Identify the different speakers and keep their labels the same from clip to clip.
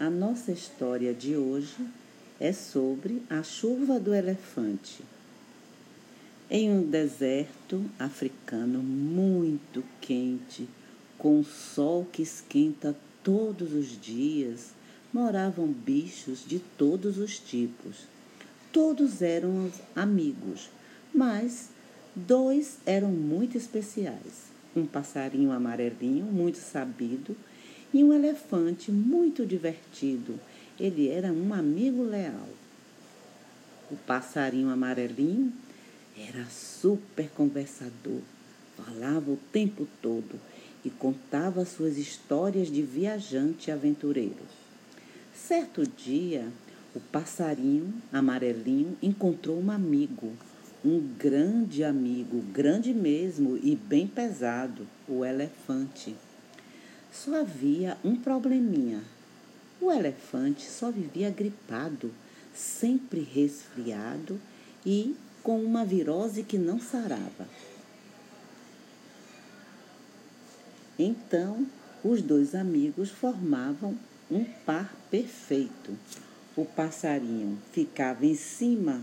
Speaker 1: A nossa história de hoje é sobre a chuva do elefante. Em um deserto africano muito quente, com o sol que esquenta todos os dias, moravam bichos de todos os tipos. Todos eram amigos, mas dois eram muito especiais. Um passarinho amarelinho, muito sabido, e um elefante muito divertido. Ele era um amigo leal. O passarinho amarelinho era super conversador, falava o tempo todo e contava suas histórias de viajante aventureiro. Certo dia, o passarinho amarelinho encontrou um amigo, um grande amigo, grande mesmo e bem pesado, o elefante. Só havia um probleminha. O elefante só vivia gripado, sempre resfriado e com uma virose que não sarava. Então, os dois amigos formavam um par perfeito. O passarinho ficava em cima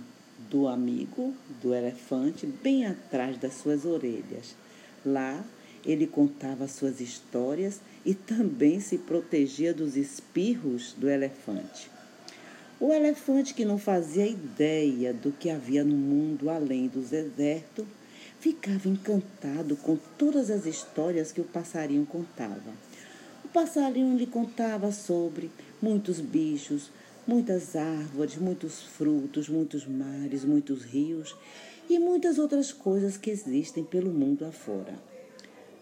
Speaker 1: do amigo, do elefante, bem atrás das suas orelhas. Lá ele contava suas histórias e também se protegia dos espirros do elefante. O elefante, que não fazia ideia do que havia no mundo além do deserto, ficava encantado com todas as histórias que o passarinho contava. O passarinho lhe contava sobre muitos bichos, muitas árvores, muitos frutos, muitos mares, muitos rios e muitas outras coisas que existem pelo mundo afora.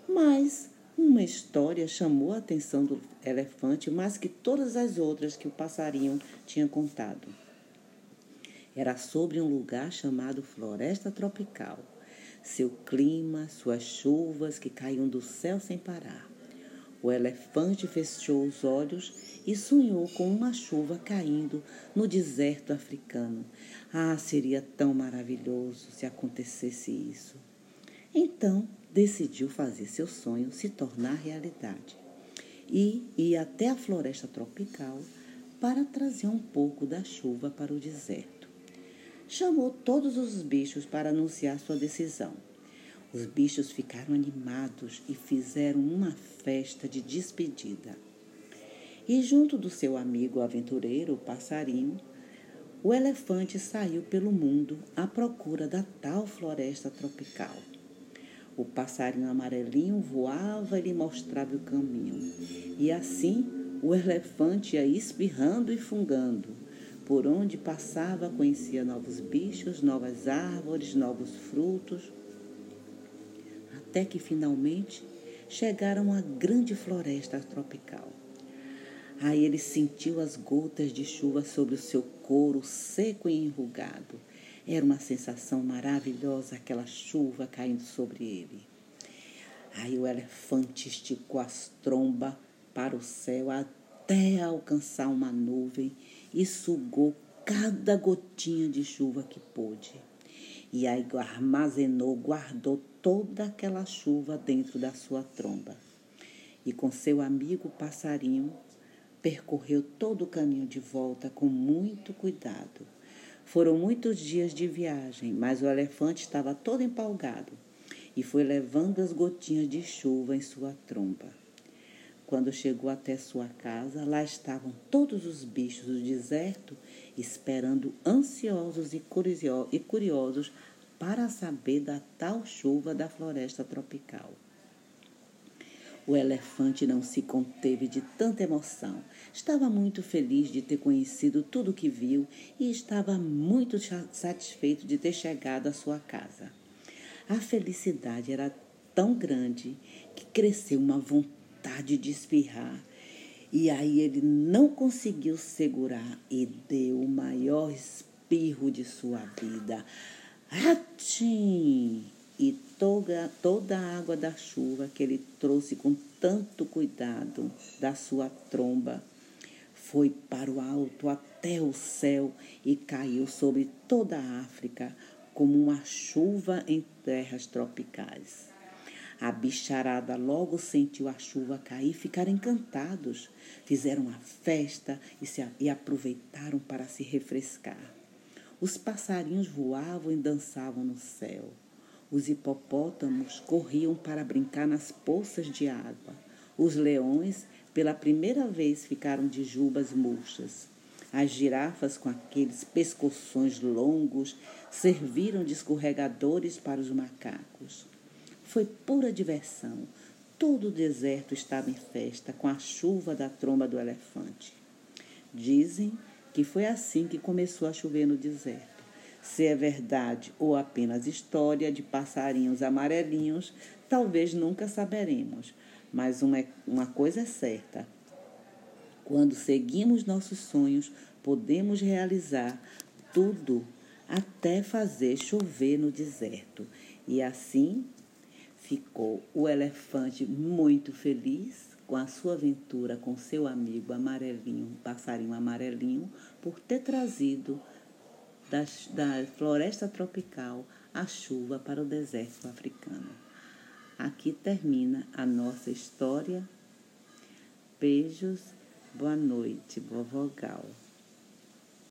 Speaker 1: Mas uma história chamou a atenção do elefante mais que todas as outras que o passarinho tinha contado. Era sobre um lugar chamado Floresta Tropical. Seu clima, suas chuvas que caíam do céu sem parar. O elefante fechou os olhos e sonhou com uma chuva caindo no deserto africano. Ah, seria tão maravilhoso se acontecesse isso. Então decidiu fazer seu sonho se tornar realidade e ir até a floresta tropical para trazer um pouco da chuva para o deserto. Chamou todos os bichos para anunciar sua decisão. Os bichos ficaram animados e fizeram uma festa de despedida. E junto do seu amigo aventureiro, o passarinho, o elefante saiu pelo mundo à procura da tal floresta tropical. O passarinho amarelinho voava e lhe mostrava o caminho. E assim o elefante ia espirrando e fungando. Por onde passava, conhecia novos bichos, novas árvores, novos frutos. Até que finalmente chegaram à grande floresta tropical. Aí ele sentiu as gotas de chuva sobre o seu couro seco e enrugado era uma sensação maravilhosa aquela chuva caindo sobre ele. Aí o elefante esticou as trombas para o céu até alcançar uma nuvem e sugou cada gotinha de chuva que pôde. E aí armazenou, guardou toda aquela chuva dentro da sua tromba. E com seu amigo passarinho, percorreu todo o caminho de volta com muito cuidado foram muitos dias de viagem, mas o elefante estava todo empolgado e foi levando as gotinhas de chuva em sua tromba. Quando chegou até sua casa, lá estavam todos os bichos do deserto esperando ansiosos e curiosos para saber da tal chuva da floresta tropical. O elefante não se conteve de tanta emoção. Estava muito feliz de ter conhecido tudo o que viu e estava muito satisfeito de ter chegado à sua casa. A felicidade era tão grande que cresceu uma vontade de espirrar. E aí ele não conseguiu segurar e deu o maior espirro de sua vida. Atim! E toda, toda a água da chuva que ele trouxe com tanto cuidado da sua tromba foi para o alto até o céu e caiu sobre toda a África como uma chuva em terras tropicais. A bicharada logo sentiu a chuva cair e ficaram encantados. Fizeram uma festa e, se, e aproveitaram para se refrescar. Os passarinhos voavam e dançavam no céu. Os hipopótamos corriam para brincar nas poças de água. Os leões, pela primeira vez, ficaram de jubas murchas. As girafas, com aqueles pescoções longos, serviram de escorregadores para os macacos. Foi pura diversão. Todo o deserto estava em festa com a chuva da tromba do elefante. Dizem que foi assim que começou a chover no deserto. Se é verdade ou apenas história de passarinhos amarelinhos, talvez nunca saberemos. Mas uma, uma coisa é certa: quando seguimos nossos sonhos, podemos realizar tudo até fazer chover no deserto. E assim ficou o elefante muito feliz com a sua aventura com seu amigo amarelinho, passarinho amarelinho, por ter trazido das, da floresta tropical a chuva para o deserto africano. Aqui termina a nossa história. Beijos, boa noite, boa vogal.